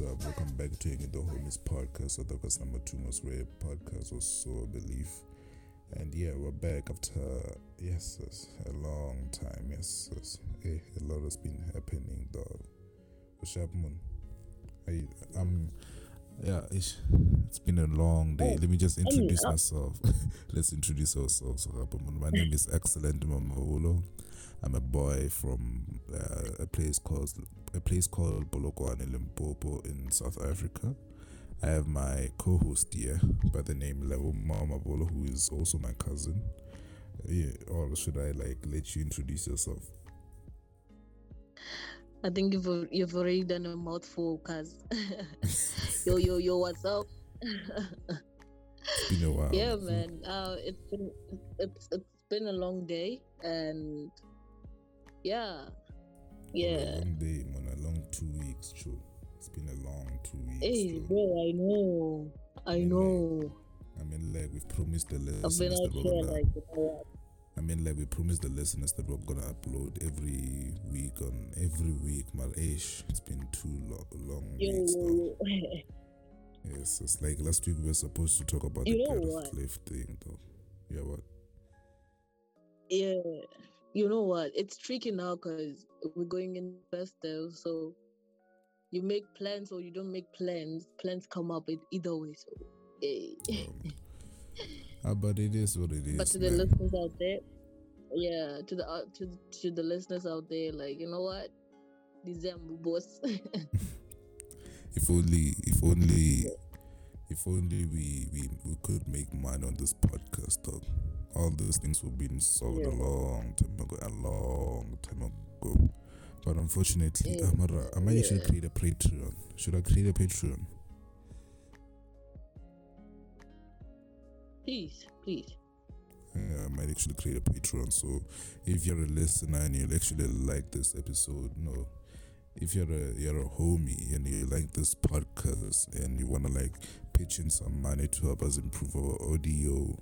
what's up? Welcome back to the Homies podcast. South Africa's number two most rare podcast, or so I believe. And yeah, we're back after, yes, yes, a long time. Yes, yes. Hey, a lot has been happening, dog. What's up, man? I, I'm, yeah, it's, it's been a long day. Let me just introduce myself. Let's introduce ourselves. My name is Excellent Mamabolo. I'm a boy from uh, a place called a place called Polokwane, Limpopo in South Africa. I have my co-host here by the name Level Mamabolo, who is also my cousin. Yeah, or should I like let you introduce yourself? I think you've you've already done a mouthful, cause yo yo yo, what's up? it's been a while. Yeah, man. Uh, it's been it's it's been a long day, and yeah, yeah. Long day, man. A long two weeks, true. It's been a long two weeks. Hey, bro, I know. I know. I mean, like we've promised the listeners I've been out that we're gonna. like, you know what? I mean, like we promised the listeners that we're gonna upload every week on every week. But ish, it's been two lo- long weeks now. Yes, it's like last week we were supposed to talk about You the? Cliff thing, though. Yeah, what? yeah. You know what? It's tricky now because we're going in festive, so you make plans or you don't make plans. Plans come up in either way. So, hey. Um, ah, but it is what it is. but to the listeners out there, yeah, to the uh, to to the listeners out there, like you know what, December boss. if only, if only, if only we, we we could make money on this podcast, dog. All those things have been solved a Yeah. long time ago, a long time ago. But unfortunately, Yeah. Amara, I might actually Yeah. create a Patreon. Should I create a Patreon? please, please. Yeah, I might actually create a Patreon. So if you're a listener and you actually like this episode, no. If you're a you're a homie and you like this podcast and you wanna like pitch in some money to help us improve our audio,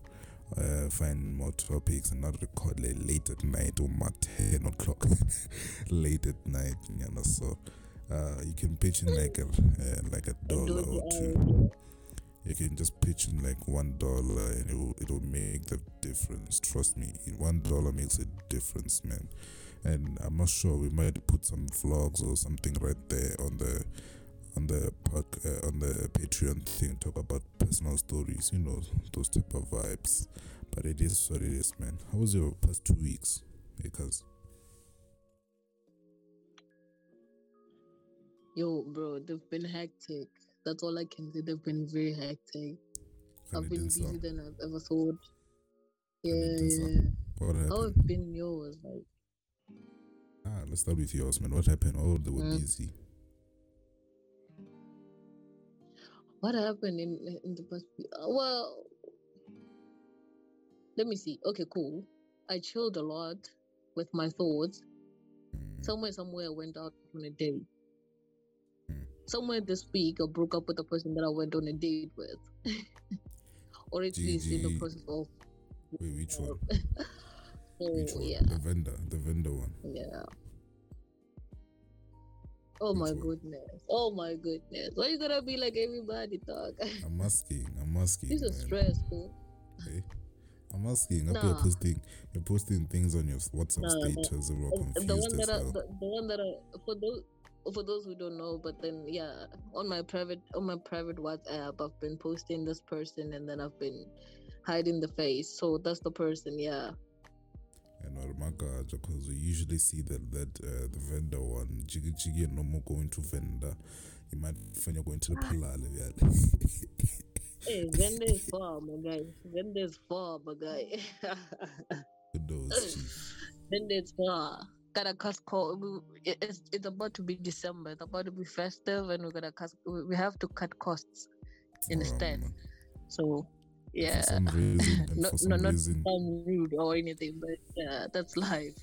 uh, find more topics and not record like late at night or my ten o'clock late at night, you know. So uh, you can pitch in like a uh, like a dollar or two. you can just pitch in like one dollar and it'll it'll make the difference. Trust me one dollar makes a difference man. And i'm not sure we might put some vlogs or something right there on the on the park uh, on the patreon thing talk about personal stories you know those type of vibes but it is what it is man how was your past two weeks because Yo, bro, they've been hectic. That's all I can say. They've been very hectic. I've been busier than I've ever thought. Yeah, yeah. what happened How have been yours? Like, ah let's start with yours man what happened oh they were Mm. busy what happened in in the past? Uh, Well, let me see. Okay, cool. I chilled a lot with my thoughts. Mm, Somewhere, somewhere, I went out on a date. Hmm. Somewhere this week, I broke up with the person that I went on a date with, or at least in the process of. wait which one So Which one? yeah, The vendor, the vendor one. yeah. Oh my goodness! Oh my goodness! Why you gotta be like everybody, dog? I'm asking. I'm asking. this is man. stressful. Hey, I'm asking. After you're posting, you're posting things on your WhatsApp Nah, nah. status, the confused the one as that I, the, the one that I, for those for those who don't know but then yeah on my private on my private whatsapp i've been posting this person and then i've been hiding the face so that's the person yeah And God, because we usually see that that uh, the vendor one, jiggy jiggy, and no more going to vendor. You might find you're going to the palale. Yeah. hey vendor is far my guy vendor is far my guy those, chief. vendor far gotta cut cost it's, it's about to be december it's about to be festive and we're gonna cut we we have to cut costs instead Um, so For yeah some reason, and no, for no, some not reason, sound rude or anything, but yeah, that's life.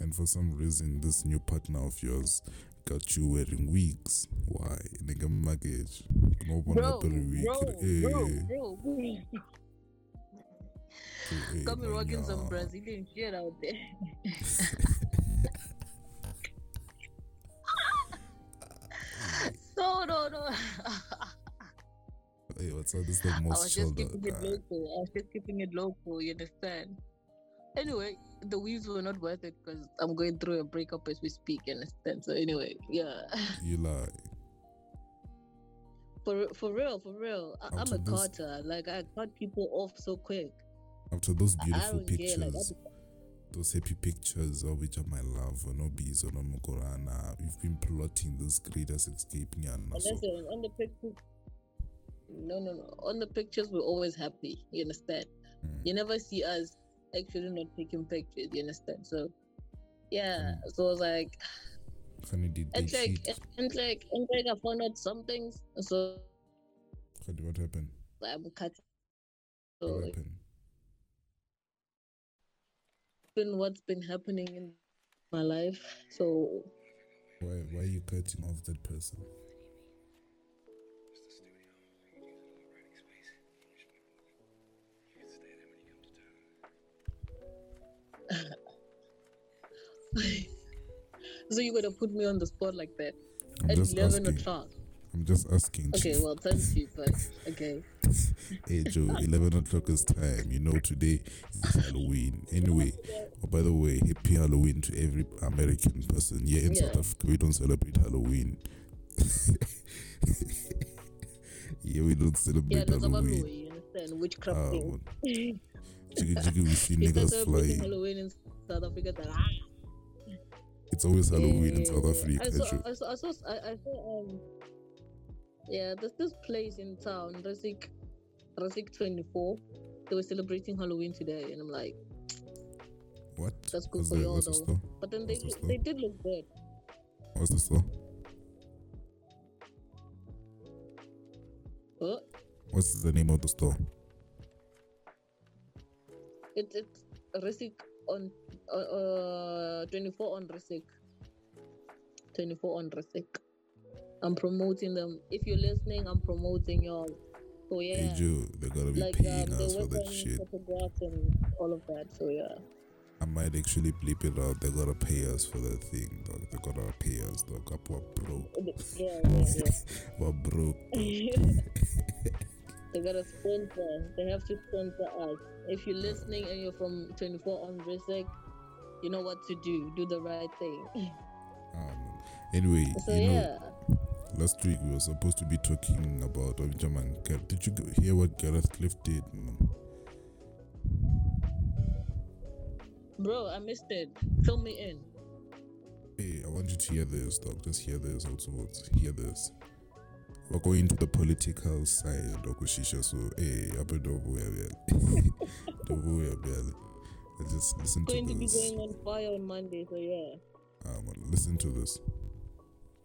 and for some reason, this new partner of yours got you wearing wigs. Why? Nigga, luggage. No one Bro, every bro, Hey, bro, bro, eh. bro. hey, Got me eh, rocking some. Brazilian shit out there. no, no, no, Hey, what's up? This is the I most was chill. just keeping it local. I was just keeping it local. You understand? Anyway, the weaves were not worth it because I'm going through a breakup as we speak. You understand? So anyway, yeah. You lie. For for real, for real. I, I'm a cutter. Like I cut people off so quick. After those I- I beautiful don't care, pictures, like, those happy pictures of which are my love, or no bees, or no mukorana, we've been plotting this greatest escape. Nyana, And so, listen, on the pictures, no, no, no. On the pictures, we're always happy. You understand? mm, You never see us actually not taking pictures. You understand? So, yeah. Mm. So I was like, Khani did it's like, it's like, it's like I found out some things. So Khani, what happened? I'm cutting. What happened? been what's been happening in my life. So Why, why are you cutting off that person? so you're gonna put me on the spot like that I'm at eleven asking. o'clock. I'm just asking. Okay, well thank you, but okay. Hey Joe, 11 o'clock is time. You know, today is Halloween. Anyway, oh, by the way, happy Halloween to every American person. Yeah, in South Africa, we don't celebrate Halloween. yeah, we don't Yeah, celebrate no, Halloween. Halloween. you understand? Witchcraft Ah, thing. Jiggy, jiggy, we see niggas flying. Halloween in South Africa, It's always Halloween in South. Africa. I saw, I saw, I saw, I, saw, um, yeah, there's this place in town, Rissik, Rissik 24. They were celebrating Halloween today, and I'm like, What? that's good What's for y'all what's though. store? But then they the they did look good. What's the store? Oh, What's the name of the store? It, it's Rissik on uh, uh 24 on Rissik. 24 on Rissik. I'm promoting them. If you're listening, I'm promoting y'all. So yeah. Hey Joe, they gotta be like paying um, us for that shit. and all of that. So yeah. I might actually bleep it out. They gotta pay us for that thing, dog. They gotta pay us, dog. Up, we're broke. Yeah, yeah, we're broke. yeah. they gotta sponsor. They have to sponsor us. If you're listening and you're from 24 on Rissik, you know what to do. Do the right thing. Um, anyway, So you know, last week we were supposed to be talking about German. Did you hear what Gareth Cliff did? Man? Bro, I missed it. Fill me in. Hey, I want you to hear this, dog. Just hear this. Also, hear this. We're going to the political side of Kushisha, so hey, up and over here, Don't worry about it. Let's Just listen Going to to be going on fire on Monday, so yeah. Um, listen to this.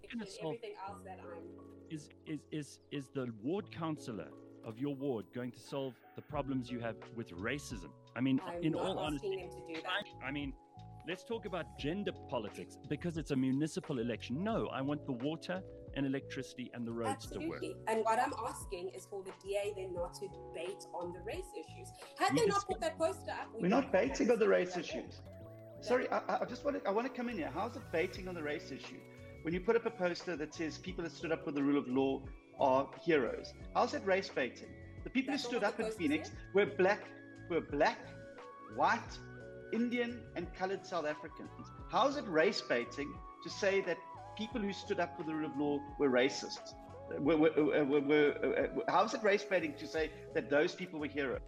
gonna and everything else that I'm. is is is is the ward councillor of your ward going to solve the problems you have with racism? I mean, I'm in not all asking honesty, them to do that. I mean, let's talk about gender politics because it's a municipal election. No, I want the water and electricity and the roads to work. Absolutely. And what I'm asking is for the DA then not to bait on the race issues. Had We they not put that poster up, we We're not wouldn't baiting on the race discussed that. issues. Sorry, I, I- I just want to, I want to come in here. How's it baiting on the race issue? When you put up a poster that says people that stood up for the rule of law are heroes, how's that race baiting? The people That's who stood up in Phoenix said. were black, were black, white, Indian, and colored South Africans. How's it race baiting to say that people who stood up for the rule of law were racist? Were, were, were, uh, how's it race baiting to say that those people were heroes?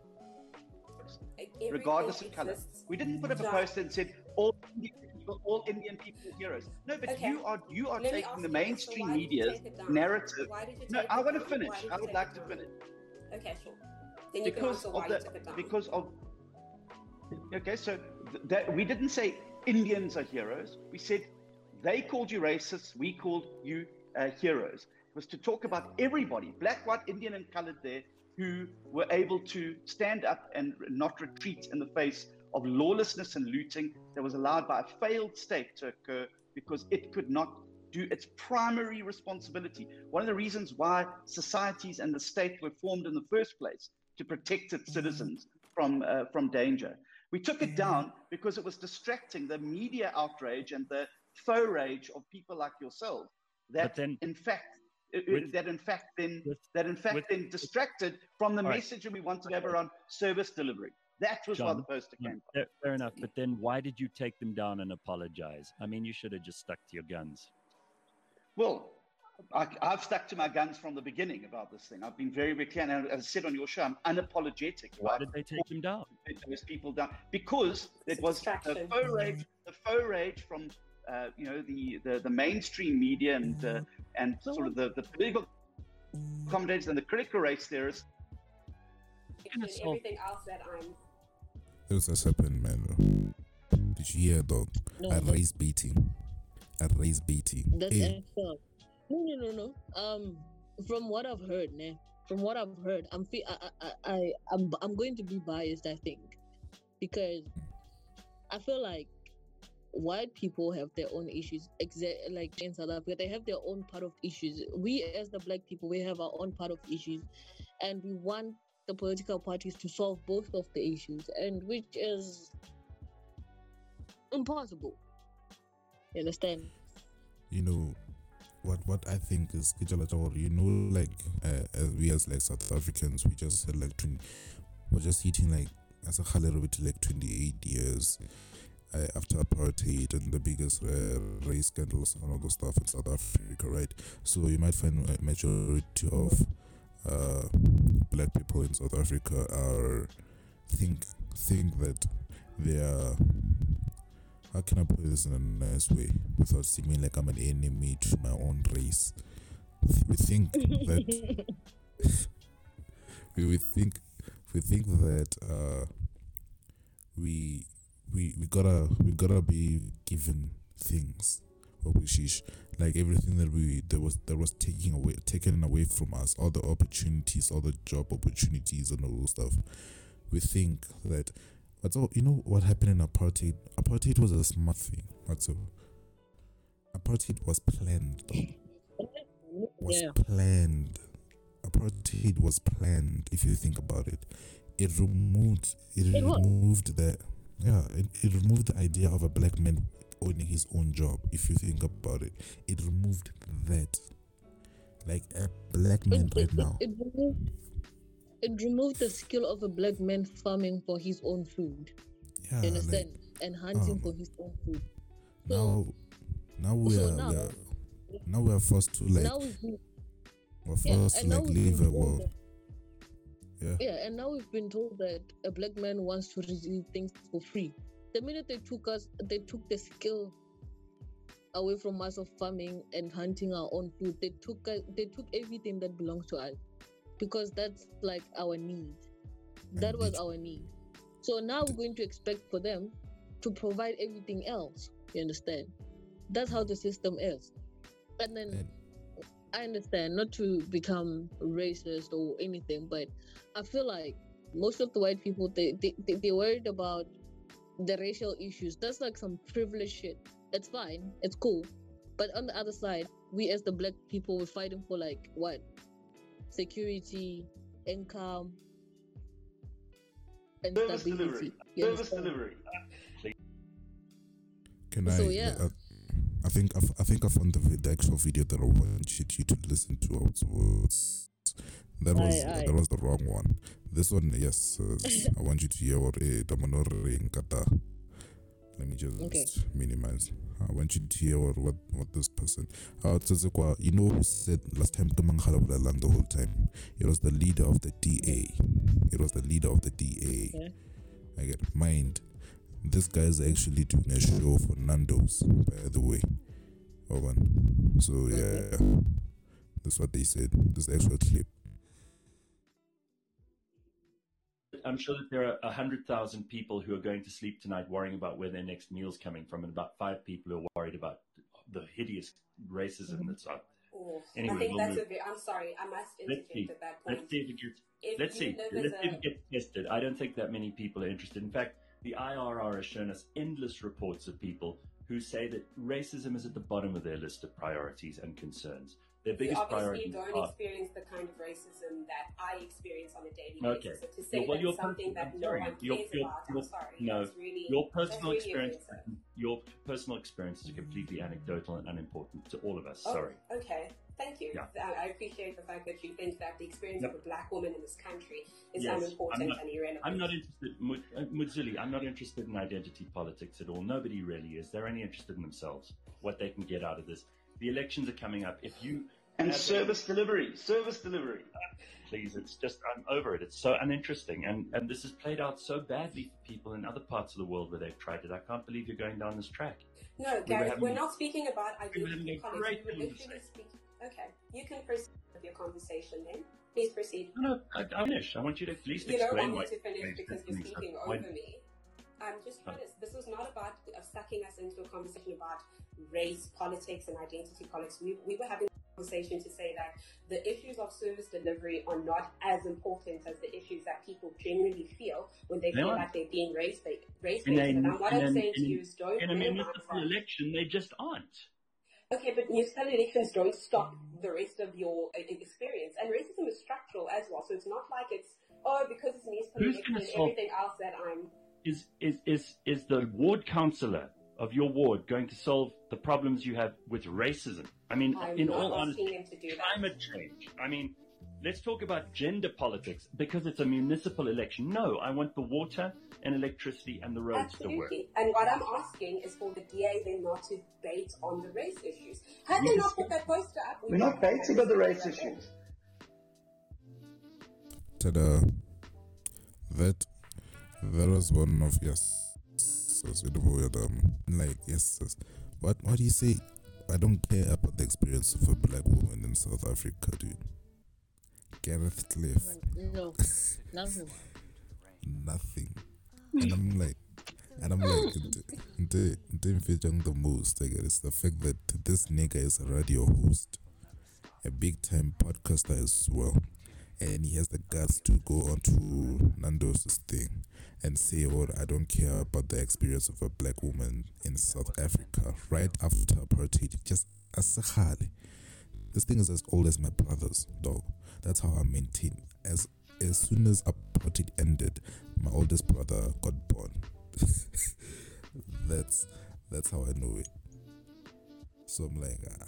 Everything regardless of color. We didn't put up a poster and said all Indian people, all Indian people are heroes. No, but Okay. you are you are Let taking the so mainstream why media's take it down? narrative. Why did you No, I want to finish. I would like to finish Okay, sure. Then you can because of the you took it down. because of okay. So th- that we didn't say Indians are heroes. We said they called you racists. We called you uh, heroes. It was to talk about everybody, black, white, Indian, and colored there, who were able to stand up and not retreat in the face of lawlessness and looting that was allowed by a failed state to occur because it could not do its primary responsibility. One of the reasons why societies and the state were formed in the first place to protect its citizens from uh, from danger. We took it down because it was distracting the media outrage and the faux rage of people like yourself. That then- in fact uh, uh, With- that in fact then with- that in fact with- then distracted from the message that we want to have around service delivery. That was why the poster No, came. from. fair, fair enough. But then why did you take them down and apologize? I mean, you should have just stuck to your guns. Well, I, I've stuck to my guns from the beginning about this thing. I've been very, very clear. And as I said on your show, I'm unapologetic. Why about did they take them down? those people down because it was the distraction. faux rage, the faux rage from uh, you know the, the, the mainstream media and uh, and sort of the, the political commentators and the critical race theorists. gonna And solve- everything else that I'm This has happened, man. Did you hear, dog? No, A that- race beating. A race beating. that's Hey. No, no, no, no. Um, from what I've heard, ne, from what I've heard, I'm fe- I, I, I, I'm, I'm going to be biased. I think because I feel like white people have their own issues. Like in South Africa, they have their own part of issues. We, as the black people, we have our own part of issues, and we want the political parties to solve both of the issues, and which is impossible. You understand? you know what what I think is you know like uh, as we as like South Africans we just like 20, we're just hitting like as a Khalero to like 28 years uh, after apartheid and the biggest uh, race scandals and all the stuff in South Africa right so you might find a majority of uh, black people in South Africa are think think that they are how can I put this in a nice way without seeming like I'm an enemy to my own race? We think that we, we think we think that uh, we we we gotta we gotta be given things or we shish like everything that we that was that was taking away taken away from us all the opportunities all the job opportunities and all those stuff we think that but so you know what happened in apartheid? Apartheid was a smart thing. But so apartheid was planned. Though. Was Yeah. planned. Apartheid was planned. If you think about it, it removed. It, It was. removed the. Yeah, it, it removed the idea of a black man owning his own job. If you think about it, it removed that. Like a black man it, right it, now. It, removed, it removed the skill of a black man farming for his own food. yeah, You like understand? and hunting um, for his own food. now, now we so are, now- we are now we are forced to like been, we're yeah, forced to and now like we've a world. Yeah. yeah, and now we've been told that a black man wants to receive things for free. The minute they took us, they took the skill away from us of farming and hunting our own food. They took us, they took everything that belongs to us because that's like our need. That was our need. So now we're going to expect for them to provide everything else. You understand? That's how the system is. And then I understand not to become racist or anything, but I feel like most of the white people they they they they're worried about the racial issues. That's like some privileged shit. It's fine, it's cool, but on the other side, we as the black people we're fighting for like what security, income, and Service stability. delivery. Service understand? delivery. can So, I? yeah. I think I, f- I think I found the, the actual video that I wanted you to listen to. Was that was Aye, aye. that was the wrong one. This one, yes, uh, I want you to hear what eh, ring kata. Let me just Okay. minimize. I want you to hear what what, what this person. Uh, you know who said last time Tumanghala Bulalang the whole time? It was the leader of the DA. It was the leader of the DA. Okay. I get mind. This guy's actually doing a show for Nando's, by the way. Oh man. So yeah, that's what they said. This actual clip. I'm sure that there are 100,000 people who are going to sleep tonight worrying about where their next meal's coming from, and about five people who are worried about the hideous racism mm-hmm. that's out Oh, Anyway, I think we'll that's move. a bit. I'm sorry, I must Let's interject at that point. Let's see if it gets. If Let's see. Let's see if it gets tested. I don't think that many people are interested. In fact, the IRR has shown us endless reports of people who say that racism is at the bottom of their list of priorities and concerns. Their biggest obviously priority don't are experience the kind of racism that I experience on a daily Okay. basis. So to say Well, your that's something personal- that I'm no sorry. one Your- cares your- about, your- I'm sorry. no. Really, your personal really experience. offensive. Your personal experience is completely anecdotal and unimportant to all of us. Oh, Sorry. Okay. Thank you. Yeah. I I appreciate the fact that you think that the experience Yep. of a black woman in this country is Yes, unimportant I'm not- and irrelevant. I'm not interested, Mu- uh, I'm not interested in identity politics at all. Nobody really is. They're only interested in themselves, what they can get out of this. The elections are coming up. If you And have- service delivery, service delivery. please, it's just, I'm over it. It's so uninteresting. And, and this has played out so badly for people in other parts of the world where they've tried it. I can't believe you're going down this track. No, We were Gareth, having- we're not speaking about identity having politics. We were literally speaking. Okay, you can proceed with your conversation then. Please proceed. No, no, I, I finish. I want you to at least You don't want me to finish because you're speaking over me. I'm just trying to. This was not about sucking us into a conversation about race, politics, and identity politics. We, we were having a conversation to say that the issues of service delivery are not as important as the issues that people genuinely feel when they They feel aren't. like they're being race based. Race based. And what I'm saying to in- you is don't In a municipal election, they just aren't. Okay, but municipal elections don't stop the rest of your uh, experience, and racism is structural as well. So it's not like it's oh because it's municipal Who's election, gonna everything else that I'm. Is, is, is, is the ward councillor of your ward going to solve the problems you have with racism? I mean, I'm in all honesty, him to do that. climate change. I mean, let's talk about gender politics because it's a municipal election. No, I want the water and electricity and the roads to work. Absolutely. And what I'm asking is for the DA then not to bait on the race issues. Had We they not put that poster up, we We're not wouldn't baiting on the race conversation at all. issues. Ta-da. That that was one of yes. sis, with the word, like yes, sis. What what do you say? I don't care about the experience of a black woman in South Africa, dude. Gareth Cliff, No, nothing. nothing. And I'm like, and I'm like, the the most. Like, it's the fact that this nigga is a radio host, a big time podcaster as well, and he has the guts to go onto Nando's thing and say, "Oh, I don't care about the experience of a black woman in South Africa right after apartheid." Just as a This thing is as old as my brother's dog. That's how I maintain. As as soon as apartheid ended, my oldest brother got born. that's that's how I know it. So I'm like, ah,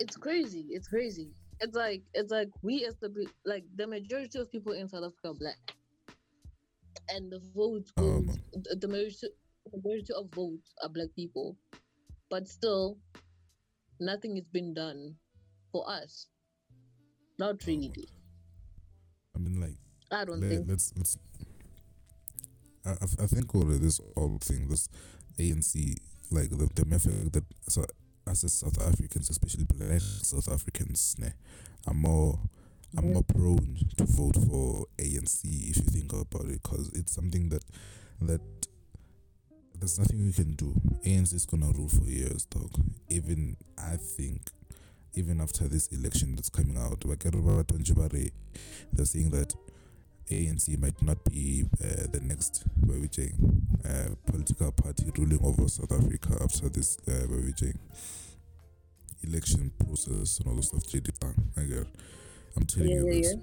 It's crazy. It's crazy. It's like it's like we as the like the majority of people in South Africa are black, and the vote Um, goes. the, the majority, the majority of votes are black people, but still, nothing has been done for us. Not oh. really. I mean, like, I don't let, think. let's let's. I, I think all of this whole thing, this ANC, like the the method that so us as South Africans, especially black South Africans, ne, are more are more prone to vote for ANC if you think about it, because it's something that that there's nothing we can do. ANC is gonna rule for years, dog. Even I think, even after this election that's coming out, they're saying that ANC might not be uh, the next uh, political party ruling over South Africa after this uh, election process and all the stuff. JD Bang, I get. I'm telling Yeah, you yeah, this.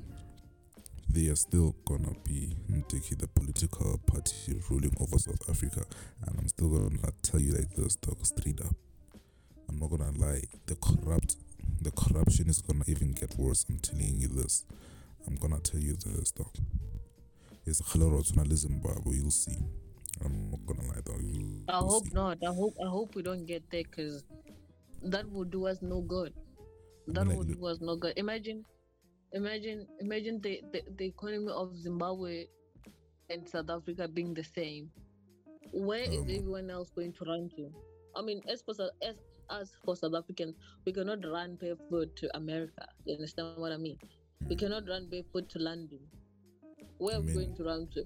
They are still gonna be Ndiki, the political party ruling over South Africa, and I'm still gonna tell you like this, dog, straight up. I'm not gonna lie. The corrupt, the corruption is gonna even get worse. I'm telling you this. I'm gonna tell you this, dog. It's a but You'll see. I'm not gonna lie, dog. You, I you'll hope see. not. I hope I hope we don't get there because that would do us no good. That Like, would do us no good. Imagine, imagine, imagine the, the, the economy of Zimbabwe and South Africa being the same. Where is Um, everyone else going to run to? I mean, as for as us for South Africans, we cannot run barefoot to America. You understand what I mean? We Mm. cannot run barefoot to London. Where I are we going to run to?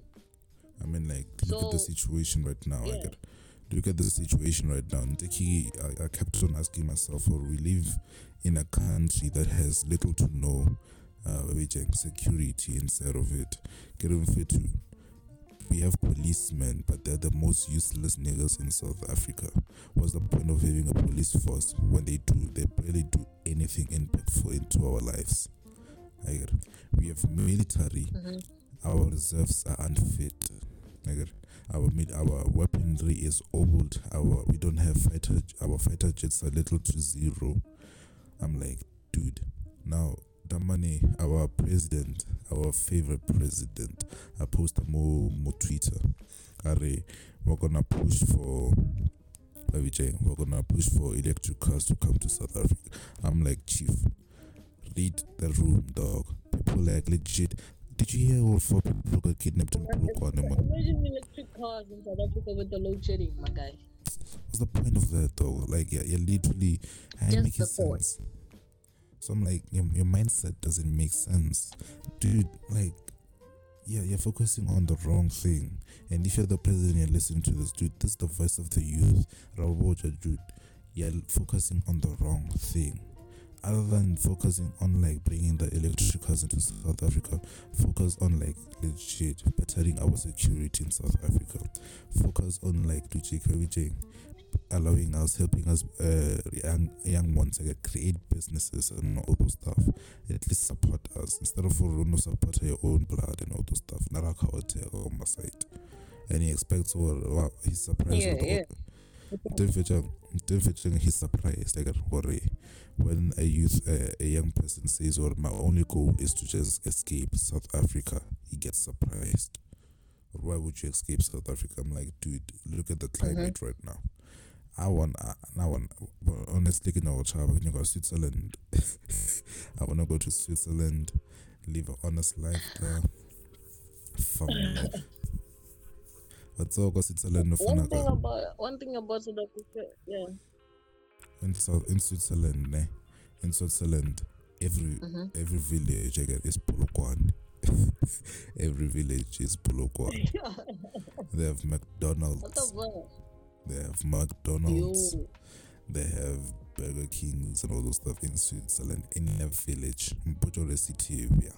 I mean, like, look at the situation right now. I yeah. get. Look at the situation right now. Ndeki, I, I kept on asking myself, oh, we live in a country that has little to no uh, Babijang security inside of it. On fit. We have policemen, but they're the most useless niggas in South Africa. What's the point of having a police force when they do, they barely do anything impactful into our lives? We have military Mhm. our reserves are unfit. Our our weaponry is old. Our we don't have fighter. Our fighter jets are little to zero. I'm like, dude. Now Damani, our president, our favorite president, I posted more more Twitter. Are we're gonna push for we're gonna push for electric cars to come to South Africa. I'm like, Chief, read the room, dog. People like legit. Did you hear all four people got kidnapped in Polokwane? Imagine electric cars in South Africa with the load shedding, my guy. What's the point of that, though? Like, yeah, you're literally I Just make sense. So I'm like, your, your mindset doesn't make sense, dude. Like, yeah, you're focusing on the wrong thing. And if you're the president, you're listening to this, dude. This is the voice of the youth, Raboja, dude. You're focusing on the wrong thing. Other than focusing on like bringing the electric cars into South Africa, focus on like legit bettering our security in South Africa. Focus on like DJ allowing us, helping us, uh, young young ones like, create businesses and all those stuff. At least support us instead of for no support your own blood and all those stuff. Naraka hotel on my side, and he expects or wow, he's surprised. Yeah, yeah. Don't feature, don't he's surprised like worry when a youth uh, a young person says or my only goal is to just escape South Africa he gets surprised why would you escape South Africa I'm like dude look at the climate right now I want I, I want honestly you know child when you go to Switzerland I want to go to Switzerland live an honest life there life but so go Switzerland no One thing about one thing about South Africa, yeah. in South in Switzerland, ne? in Switzerland, every Mhm. every village get is Polokwane. every village is Polokwane. they have what the McDonald's. They have McDonald's. Yo, They have Burger Kings and all those stuff in Switzerland. In a village, Mpucho City area.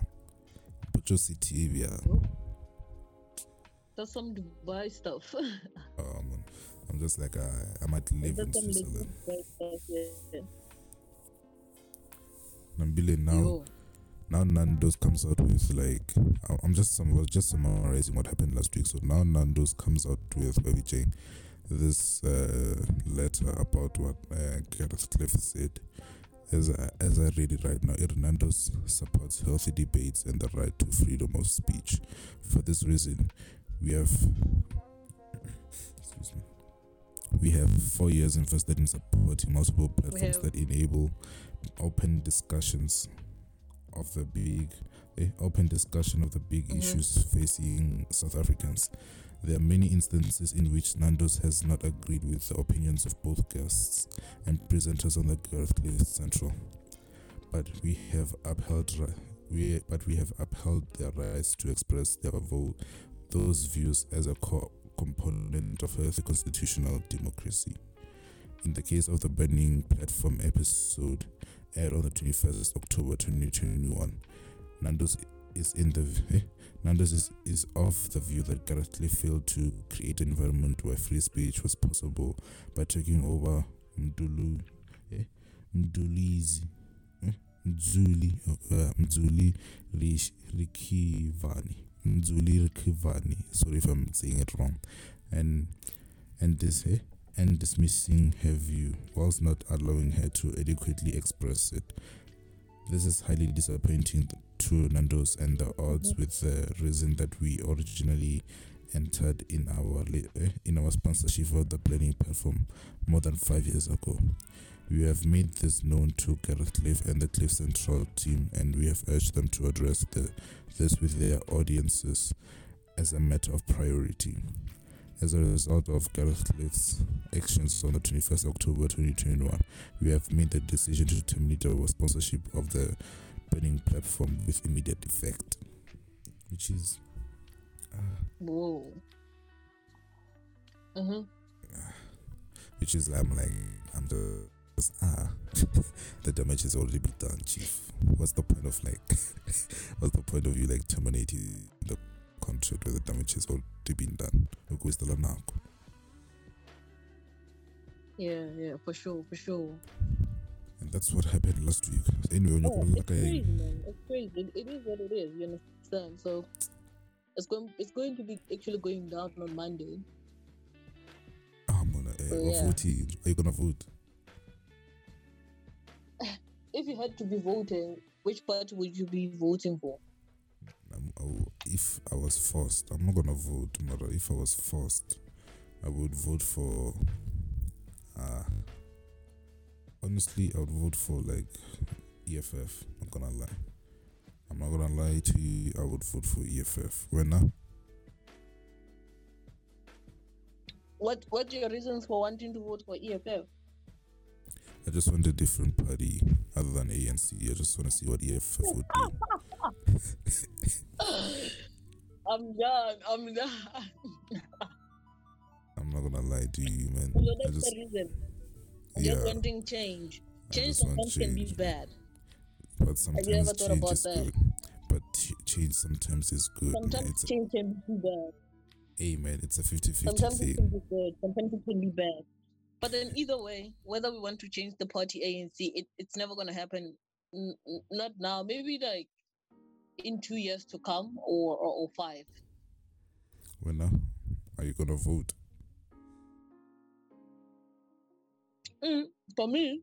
Mpucho City area. that's some Dubai stuff. Um, I'm just like I, I might live in that's legit Switzerland. Dubai stuff. Yeah. Nambile now. Yo, now Nando's comes out with like I- I'm just some was just summarizing what happened last week. So now Nando's comes out with Baby Jane this uh, letter about what uh, Gareth Cliff said. As I, as I read it right now, Nando's supports healthy debates and the right to freedom of speech. For this reason, we have excuse me. We have four years invested in supporting multiple platforms that enable open discussions of the big eh, open discussion of the big Mhm. issues facing South Africans. There are many instances in which Nando's has not agreed with the opinions of both guests and presenters on the Gareth Cliff Central. But we have upheld we but we have upheld their rights to express their vote those views as a core component of healthy constitutional democracy. In the case of the Burning Platform episode aired on the 21st October 2021, Nando's is in the eh, Nando's is, is of the view that Gareth failed to create an environment where free speech was possible by taking over Mdulu, eh, Mdulizi, eh, Mzuli, uh, Mzuli Rish- Rikivani, Mzuli Rikivani. Sorry if I'm saying it wrong, and and this eh, and dismissing her view whilst not allowing her to adequately express it. This is highly disappointing to Nando's and the odds with the reason that we originally entered in our eh, in our sponsorship of the planning platform more than five years ago. We have made this known to Gareth Cliff and the Cliff Central team, and we have urged them to address the, this with their audiences as a matter of priority. As a result of Gareth Cliff's actions on the 21st October 2021, we have made the decision to terminate our sponsorship of the burning platform with immediate effect. Which is. Uh, whoa. Uh huh. which is, I'm like, I'm just. Ah, the damage has already been done, Chief. What's the point of like. what's the point of you like terminating the contract where the damage has already been done? Ukuwistela nakho. Yeah, yeah, for sure, for sure. And that's what happened last week. Anyway, when Oh, it's crazy, man. It's crazy. It, it is what it is. You understand? So It's going. It's going to be actually going down on Monday. I'm gonna. Uh, So, yeah. vote you? Are you gonna vote? If you had to be voting, which party would you be voting for? Um, if I was forced, I'm not gonna vote, but if I was forced, I would vote for. Uh, honestly, I would vote for like EFF. Not gonna lie. I'm not gonna lie to you. I would vote for EFF. When now? What What are your reasons for wanting to vote for EFF? I just want a different party other than ANC. I just want to see what EFF would do. I'm done. I'm done. I'm not gonna lie to you, man. So that's just the reason. Yeah, Just wanting change. Change sometimes can be change. bad. but ever thought change about that? good. But ch- change sometimes is good. Sometimes It's a, change can be bad. hey man, it's a 50-50 Sometimes it can be good. Sometimes it can be bad. But then either way, whether we want to change the party ANC, it, it's never gonna happen. N- not now. Maybe like in two years to come, or or, or five. When now? Are you gonna vote? Mm, for me,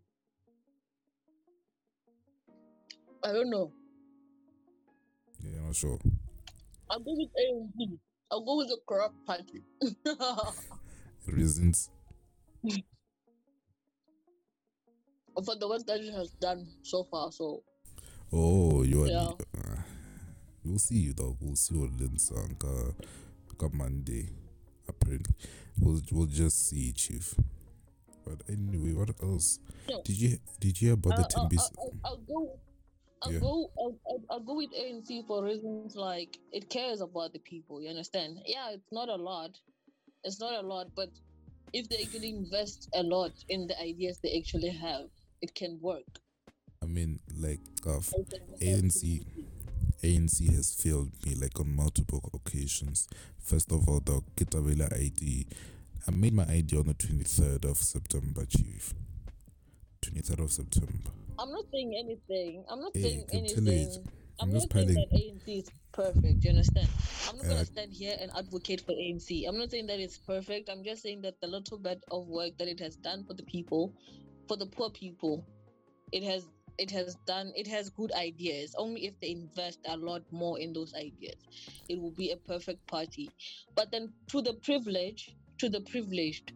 I don't know. Yeah, you're not sure. I'll go with ANC. I'll go with the corrupt party. Reasons? For the work that it has done so far, so Oh, you are. Yeah. Uh, we'll see you though. We'll see what Lin's on uh, come Monday. Apparently, we'll we'll just see, Chief. But anyway, what else? Did you did you hear about the I'll, I'll, Timbis? I'll, I'll go. I'll Yeah. go. I'll, I'll, I'll go with ANC for reasons like it cares about the people. You understand? Yeah, it's not a lot. It's not a lot, but if they actually invest a lot in the ideas they actually have, it can work. I mean, like, uh, It can work. ANC ANC has failed me like on multiple occasions. First of all, the Kitabela ID. I made my ID on the 23rd of September, Chief. 23rd of September. I'm not saying anything. I'm not Hey, saying tell you, anything. I'm, I'm not saying that ANC is perfect. You understand? I'm not Uh, gonna stand here and advocate for ANC. I'm not saying that it's perfect. I'm just saying that the little bit of work that it has done for the people, for the poor people, it has it has done. It has good ideas. Only if they invest a lot more in those ideas, it will be a perfect party. But then to the privilege, to the privileged,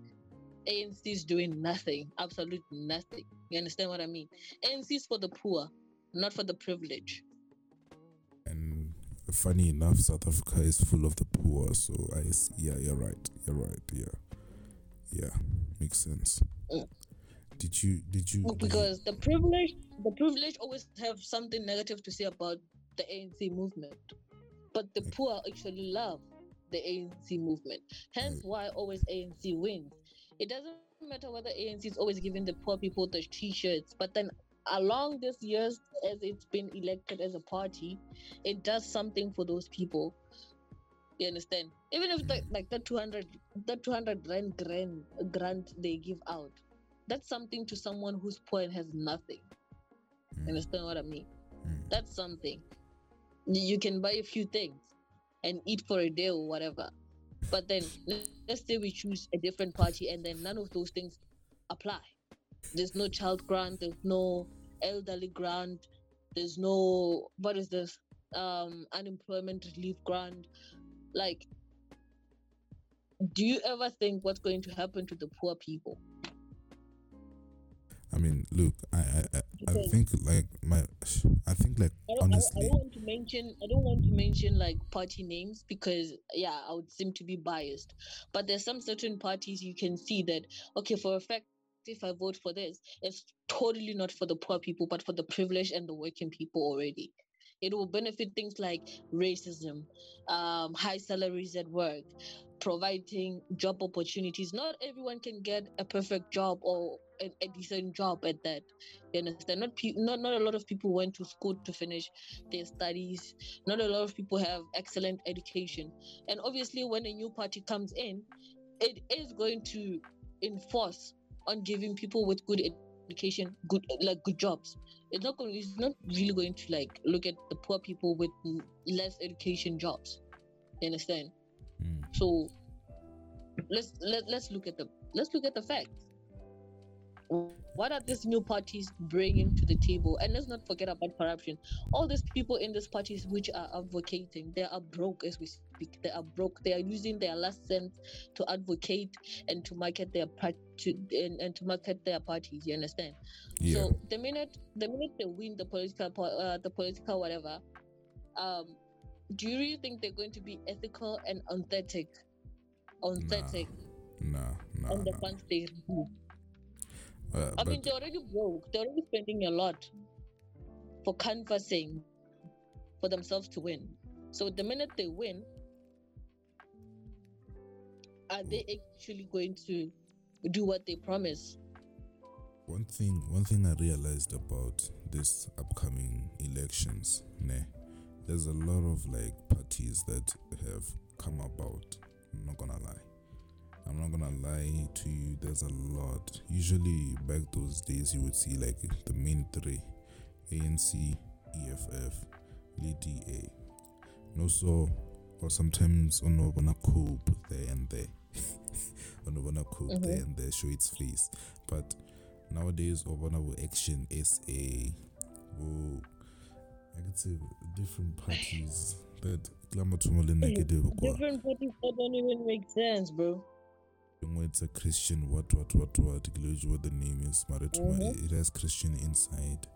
ANC is doing nothing. Absolutely nothing. You understand what I mean? ANC is for the poor, not for the privileged. And funny enough, South Africa is full of the poor. So I, yeah, you're right. You're right. Yeah, yeah, makes sense. Mm. Did you did you did you- because the privilege the privilege always have something negative to say about the ANC movement but the poor actually love the ANC movement hence why always ANC wins it doesn't matter whether ANC is always giving the poor people the t-shirts but then along these years as it's been elected as a party it does something for those people you understand even if the, like the 200 the 200 rand grant grant they give out that's something to someone who's poor and has nothing. Mm, Understand what I mean? mm. That's something. You can buy a few things and eat for a day or whatever. But then let- let's say we choose a different party and then none of those things apply. There's no child grant, there's no elderly grant, there's no what is this? Um unemployment relief grant. Like do you ever think what's going to happen to the poor people? I mean, look, I I I, I think like my I think like I don't, I I don't want to mention I don't want to mention like party names because yeah I would seem to be biased. But there's some certain parties you can see that okay for a fact if I vote for this it's totally not for the poor people but for the privileged and the working people already. It will benefit things like racism um, high salaries at work providing job opportunities. Not everyone can get a perfect job or a, a decent job at that you understand? Not pe- not not a lot of people went to school to finish their studies. Not a lot of people have excellent education. And obviously, when a new party comes in, it is going to enforce on giving people with good education good like good jobs. It's not going. It's not really going to like look at the poor people with less education jobs. You understand? Mm. So let's let, let's look at the let's look at the facts. What are these new parties bringing to the table? And let's not forget about corruption. All these people in these parties which are advocating, they are broke as we speak. They are broke. They are using their last cent to advocate and to market their part to and, and to market their parties. You understand? Yeah. So the minute the minute they win the political po- uh, the political whatever, um, do you really think they're going to be ethical and authentic, authentic Nah, nah, on the nah. funds they? Uh, I mean, they're already broke. They're already spending a lot for canvassing for themselves to win. So the minute they win, are they actually going to do what they promise? one thing, one thing I realized about this upcoming elections, ne, there's a lot of like parties that have come about. I'm not gonna lie. I'm not gonna lie to you. There's a lot. Usually, back those days, you would see like the main three: ANC, EFF, LDA. No, so or sometimes Onobana Cope there and there. Onobana Cope mm-hmm. there and there show its face. But nowadays, Obana will Action SA, will I could say different parties that Glamatumale negative. Mm, kwa. Different parties that don't even make sense, bro. It's a Christian what what what what what the name is Mhm. it has Christian inside.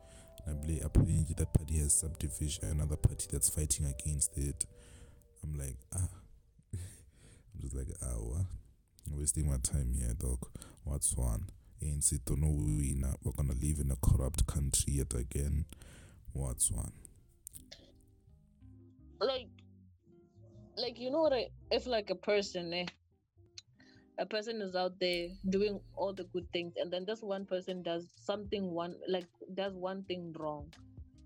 And I believe apparently that party has subdivision another party that's fighting against it. I'm like ah I'm just like ah what? I'm wasting my time here dog. What's one? ANC don't know we we're gonna live in a corrupt country yet again. What's one? Like, like you know what? I, if like a person, eh, a person is out there doing all the good things, and then this one person does something one like does one thing wrong.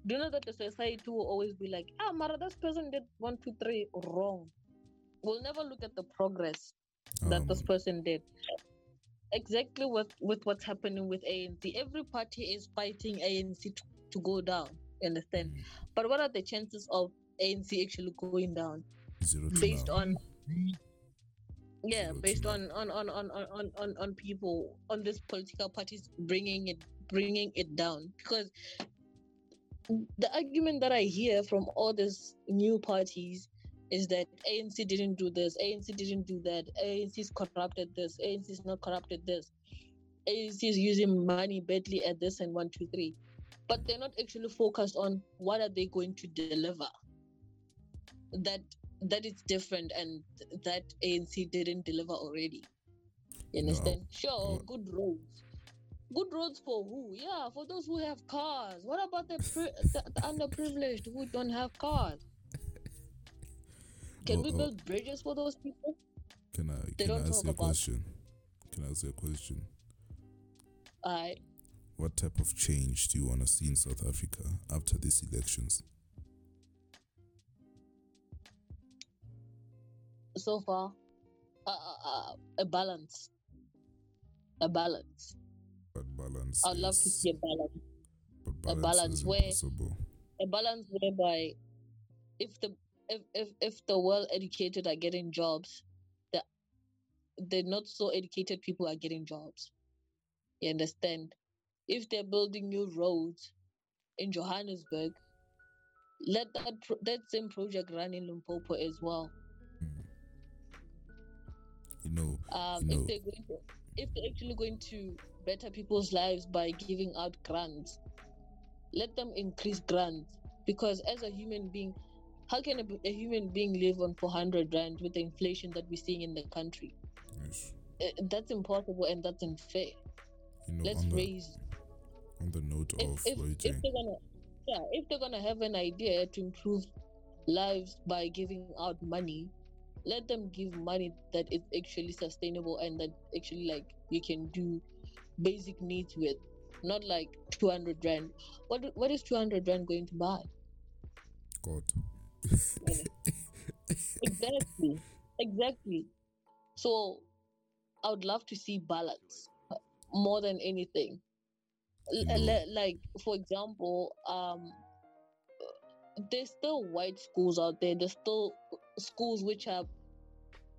Do you know that the society will always be like, ah, Mara, this person did one, two, three wrong. We'll never look at the progress that this Um, person did. Exactly what with what's happening with ANC. Every party is fighting ANC to, to go down. You understand? mm, But what are the chances of ANC actually going down zero based on yeah, based on on, on, on, on, on, on people on these political parties bringing it bringing it down because the argument that I hear from all these new parties is that ANC didn't do this, ANC didn't do that, ANC's corrupted this, ANC's not corrupted this, ANC is using money badly at this and one, two, three. But they're not actually focused on what are they going to deliver. That that is different and that ANC didn't deliver already. You No, understand? Sure, no. good roads. Good roads for who? Yeah, for those who have cars. What about the, pri- the, the underprivileged who don't have cars? Can Oh, we oh. build bridges for those people? Can I They can I ask you a question? Can I ask you a question? I What type of change do you want to see in South Africa after these elections? So far uh, uh, a balance. A balance. But balance. I'd love to see a balance. but a balance, balance where- impossible. a balance whereby if the if if, if the well educated are getting jobs the the not so educated people are getting jobs you understand if they're building new roads in johannesburg let that pro- that same project run in limpopo as well. You know, um, You know- if they're going to, if they're actually going to better people's lives by giving out grants, let them increase grants because as a human being, how can a, a human being live on 400 rand with the inflation that we're seeing in the country? yes, Uh, that's impossible and that's unfair. you know, Let's on the raise on the note if, of if, if they're gonna yeah if they're gonna have an idea to improve lives by giving out money let them give money that is actually sustainable and that actually like you can do basic needs with. Not like 200 rand. What what is 200 rand going to buy? God, exactly. Exactly. So i would love to see balance more than anything. L- You like for example um there's still white schools out there. There's still schools which are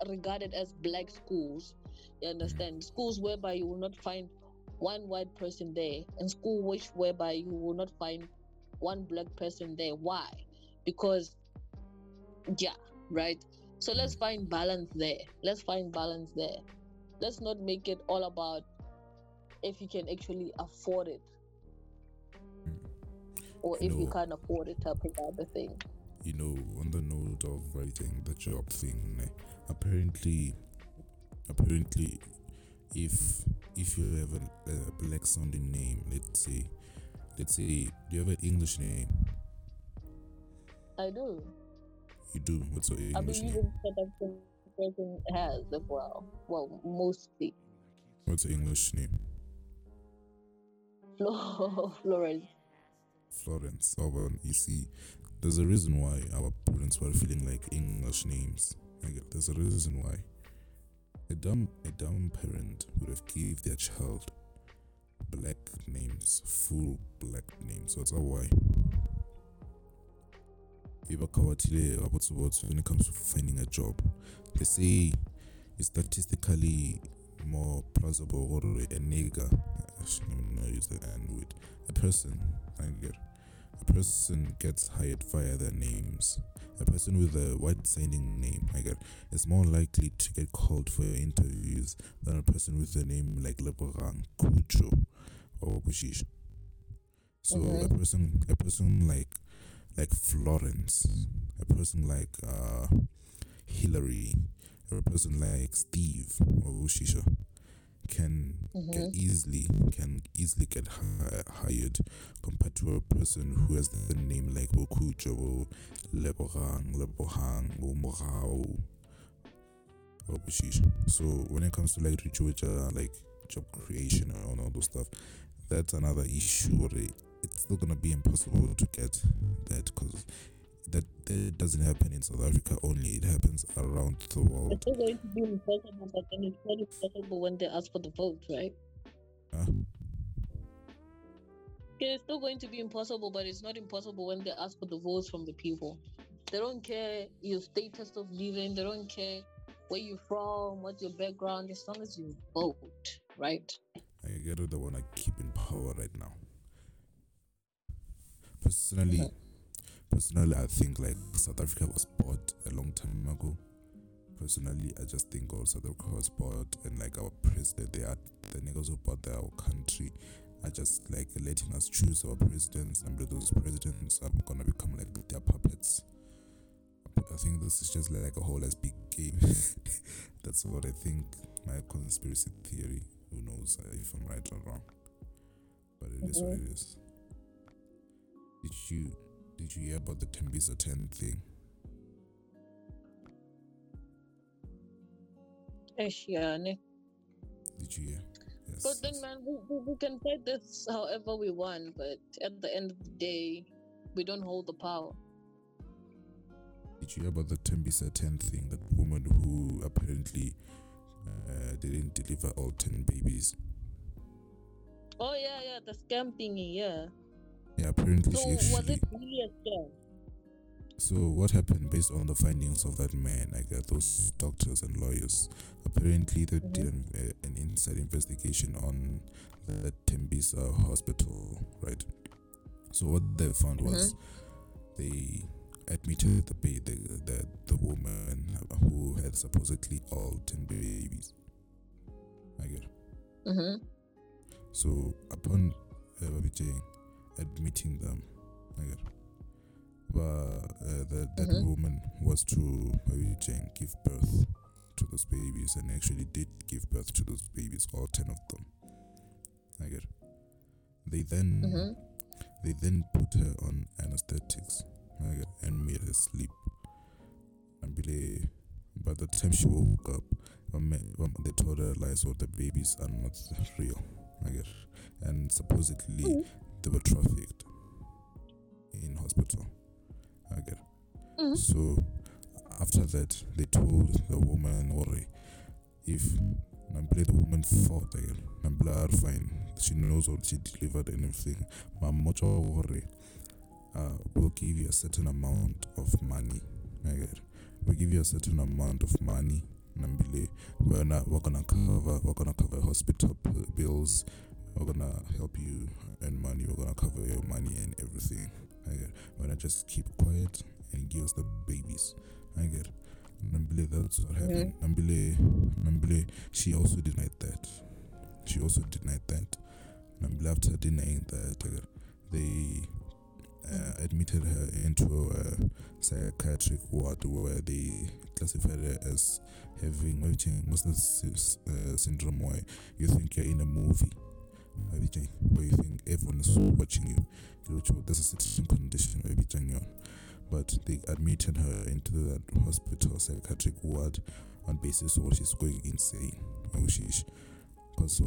regarded as black schools. You understand? Mm. Schools whereby you will not find one white person there, and school which whereby you will not find one black person there. Why? Because yeah, right. So mm. let's find balance there. Let's find balance there. Let's not make it all about if you can actually afford it mm. or You if you can't afford it type of other thing. You know, on the note of writing the job thing, apparently, apparently, if if you have a, a black sounding name, let's say, let's say, do you have an English name? I do. You do. What's your I English believe name? South African person has as well. Well, mostly. What's your English name? Flo- Florence. Florence. Oh, well, you see, there's a reason why our parents were feeling like English names. Like, there's a reason why. A dumb, a dumb parent would have gave their child black names, full black names. What's that why? When it comes to finding a job. They say it's statistically more plausible or a nigger, I shouldn't use the N word, a person, I get a person gets hired via their names. A person with a white sounding name, I get, is more likely to get called for interviews than a person with a name like Leborang, Kucho, or Bushish. So a Mhm. person, a person like, like Florence, a person like uh, Hillary, or a person like Steve or Bushisha can Mhm. can easily can easily get hi- hired compared to a person who has the name like Bokujo or Lebohang, Lebohang, or Morao or Bushish. So when it comes to like Richuja, like job creation and all those stuff, that's another issue. It's still gonna be impossible to get that because that, that doesn't happen in South Africa only. It happens around the world. It's still going to be impossible, but then it's not impossible when they ask for the vote, right? Huh? It's still going to be impossible, but it's not impossible when they ask for the votes from the people. They don't care your status of living, they don't care where you're from, what's your background, as long as you vote, right? I get they want to keep in power right now. Personally. Personally, I think like South Africa was bought a long time ago. Personally, I just think all South Africa was bought, and like our president, they are the niggas who bought our country are just like letting us choose our presidents, and those presidents are gonna become like their puppets. I think this is just like a whole as big game. That's what I think. My conspiracy theory. Who knows uh, if I'm right or wrong? But it is what mm-hmm. it is. Did you did you hear about the Tembisa 10 thing? Ish, yeah, ne? Did you hear? Yes. But then, man, we, we, we can fight this however we want, but at the end of the day, we don't hold the power. Did you hear about the Tembisa 10 thing? That woman who apparently uh, didn't deliver all 10 babies. Oh, yeah, yeah, the scam thingy, yeah. Yeah, apparently So, she was actually. it really a scam? So what happened based on the findings of that man? Like uh, those doctors and lawyers, apparently they Mhm. did an, uh, an inside investigation on the Tembisa hospital, right? So what they found was they admitted the, ba- the the the woman who had supposedly all ten babies. I get. Mm-hmm. So upon uh, admitting them. But uh, the, that Mhm. woman was to Babijay give birth to those babies and actually did give birth to those babies, all ten of them. I get. They then Mm-hmm. they then put her on anesthetics I get, and made her sleep. And believe by the time she woke up, they told her lies, so the babies are not real. I get, and supposedly Mhm. They were trafficked in hospital. Mhm. So after that, they told the woman, or if Nambile the woman fought again, Nambile are fine. She knows what she delivered and everything. But much worry. uh, we'll give you a certain amount of money. Okay. We'll give you a certain amount of money. Nambile, we're not, we're gonna cover, we're gonna cover hospital p- bills. We're gonna help you earn money. We're gonna cover your money and everything. I get. We're gonna just keep quiet and give us the babies. I get. Nambile, that's what happened. Nambile, Nambile, she also denied that. She also denied that. Nambile, after denying that, I get, they uh, admitted her into a psychiatric ward where they classified her as having this uh, syndrome where you think you're in a movie wabijang, where you think everyone is watching you there's a certain condition wabijang yon. but they admitted her into that hospital psychiatric ward on basis of what she's going insane because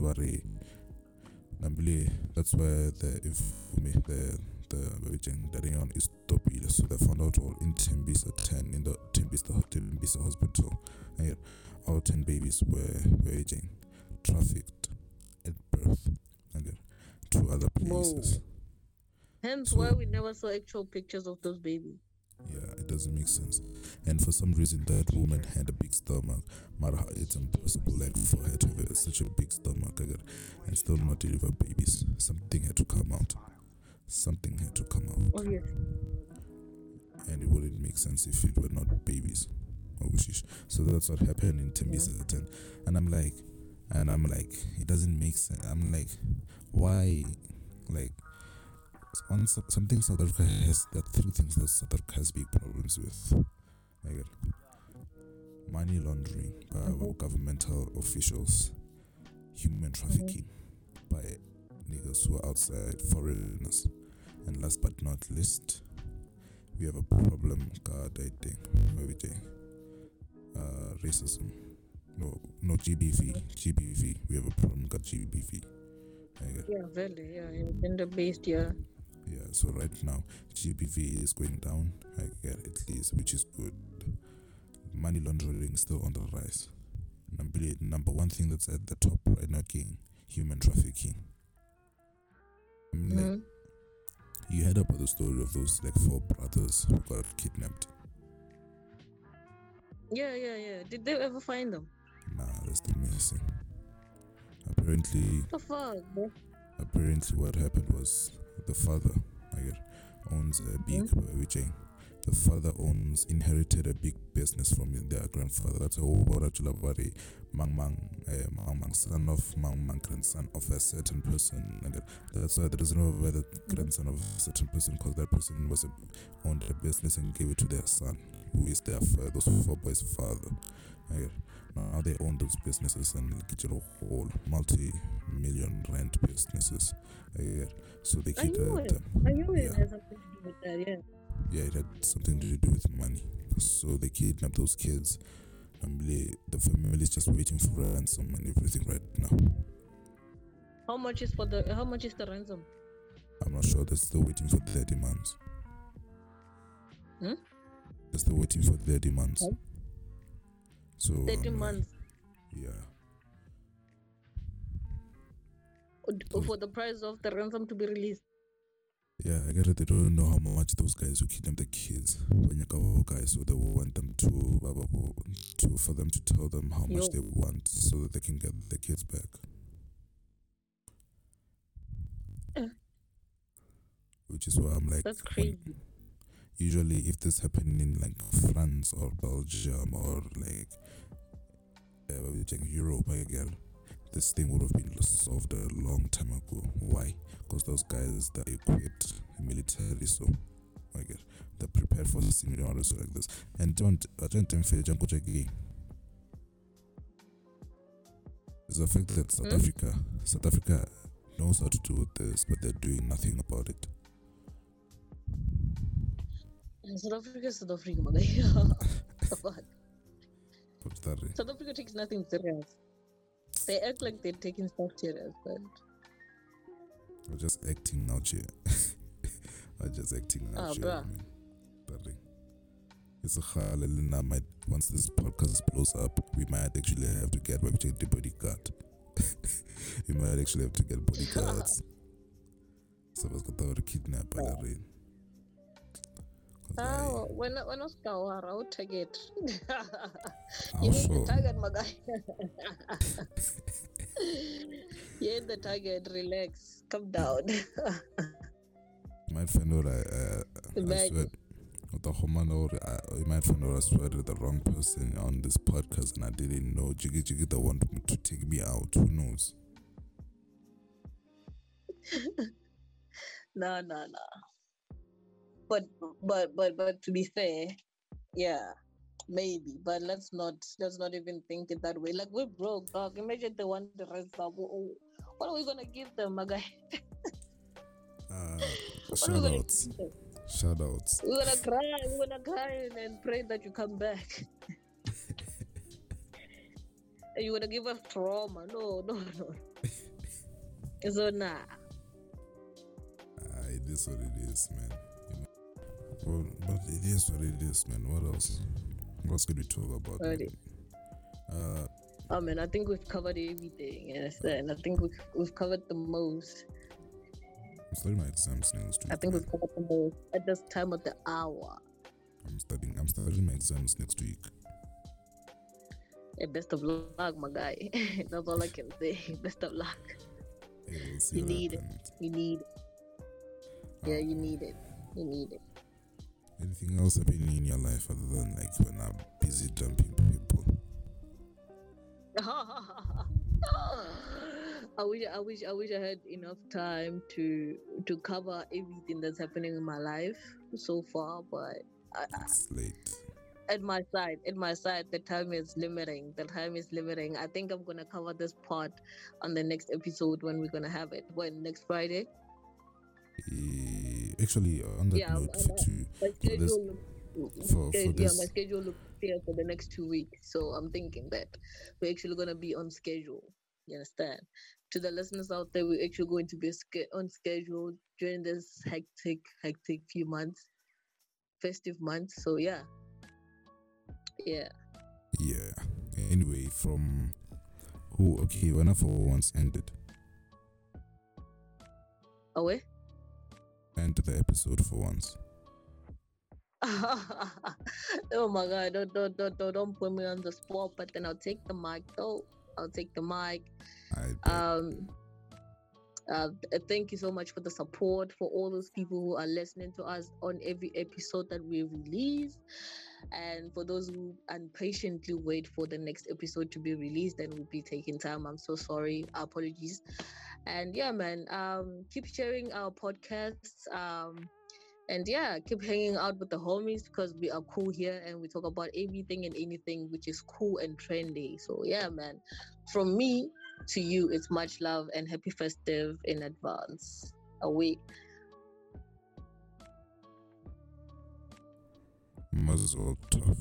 Nambile, that's where the if me the the Darion is topile. So they found out all in Tembisa ten in the Tembisa Tembisa hospital. And all ten babies were Beijing trafficked at birth other places. Hence So- why we never saw actual pictures of those babies. Yeah, it doesn't make sense. And for some reason, that woman had a big stomach. Matter how it's impossible, like for her to have such a big stomach and still not deliver babies. Something had to come out. Something had to come out, Oh yes. and it wouldn't make sense if it were not babies. Oh. So that's what happened in Tembisa 10. And I'm like, and I'm like, it doesn't make sense. I'm like, why? Like, on something South Africa has, there are three things that South Africa has big problems with. Like, money laundering by our Mhm. governmental officials, human trafficking by niggas who are outside, foreigners, and last but not least, we have a problem, God, I think, maybe uh, racism. No, no GBV, GBV. We have a problem, got GBV. Okay. Yeah, really. Yeah, yeah. Gender based. Yeah. Yeah, so right now GBV is going down, I get at least, which is good. Money laundering is still on the rise. Number number one thing that's at the top right now, king, human trafficking. I mean, like, Mhm. you heard about the story of those like four brothers who got kidnapped. Yeah, yeah, yeah. Did they ever find them? Nah, they're still missing. Apparently, the fuck? apparently what happened was the father I get, owns a big which the father owns inherited a big business from their grandfather. That's a whole Chulabari mang mang eh, mang mang son of mang mang grandson of a certain person and that- that's why there is no why the grandson of a certain person because that person was a, owned a business and gave it to their son who is their fa- those four boys father I get, now they own those businesses and get a whole multi-million rent businesses. I get. So they I keep knew the, it. the I knew it yeah. something to do with that. Yeah. yeah, it had something to do with money. So they kidnap those kids. And the family is just waiting for ransom and everything right now. How much is for the? How much is the ransom? I'm not sure they're still waiting for their demands. Hmm? They're still waiting for their demands. Oh. So I'm Thirty like, months Yeah. for the price of the ransom to be released. Yeah, I get it. They don't know how much those guys who kidnap the kids when you go oh, guys, so they will want them to, to for them to tell them how much Yo. they want so that they can get the kids back. Which is why I'm like, That's when- crazy. usually if this happened in like France or Belgium or like uh, what would you Europe, get this thing would have been solved a long time ago. Why? Because those guys that equipped military, so I get they're prepared for scenarios like this. And don't I don't think fair jump again. It's the fact that South Hmm? Africa South Africa knows how to do this, but they're doing nothing about it. South Africa, is South Africa, my. The fuck? What's that? eh? South Africa takes nothing serious. They act like they're taking stuff serious, but We're just acting out here. We're just acting Ah, bruh. man. Darling. It's a hallelujah. Might once this podcast blows up, we might actually have to get we check the bodyguard. we might actually have to get bodyguards. So was got to kidnap Bruh. Oh, when when I was Kawara, I'll target. You need the target, my guy. you the target. Relax. Come down. You might find out I, uh, I Imagine. swear, with the or I, you might find out I swear to the wrong person on this podcast and I didn't know Jiggy Jiggy the one to take me out. Who knows? no, no, no. But but but but to be fair, yeah, maybe. But let's not let's not even think it that way. Like we're broke, dog. Imagine the one the rest of what are we gonna give them, my guy? Uh, What are we shout outs. Shout outs. We're gonna cry, we're gonna cry and pray that you come back. and you're gonna give us trauma. No, no, no. so nah. Uh, it is what it is, man. You? Well, but it is what it is, man. What else? What else could we talk about? Uh, Oh man, I think we've covered everything. You understand? I think we've we've covered the most. I'm starting my exams next week. I think we've covered the most at this time of the hour. I'm studying. I'm studying my exams next week. Yeah, best of luck, my guy. That's all I can say. Best of luck. Hey, we'll see You what need it. You need it. Yeah, you need it. You need it. Anything else happening in your life other than like when I'm busy dumping people? I wish I wish I wish I had enough time to to cover everything that's happening in my life so far, but I, It's late. at my side, at my side, the time is limiting. The time is limiting. I think I'm gonna cover this part on the next episode when we're gonna have it. When next Friday? Eh, actually, uh, on that Yeah, note, for two, for this, for- for yeah, my schedule looks clear for the next two weeks. So I'm thinking that we're actually gonna be on schedule. You understand? To the listeners out there, we're actually going to be on schedule during this hectic, hectic few months, festive months. So yeah, yeah. yeah. Anyway, from oh, Okay, when I for once ended, Away. End the episode for once. oh my god! Don't, don't don't don't don't put me on the spot. But then I'll take the mic though. I'll take the mic. Um uh, thank you so much for the support for all those people who are listening to us on every episode that we release and for those who impatiently wait for the next episode to be released and will be taking time i'm so sorry apologies and yeah man um keep sharing our podcasts um and yeah keep hanging out with the homies because we are cool here and we talk about everything and anything which is cool and trendy so yeah man from me to you, it's much love and happy festive in advance. Away. Mazel tov.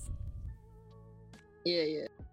Yeah, yeah.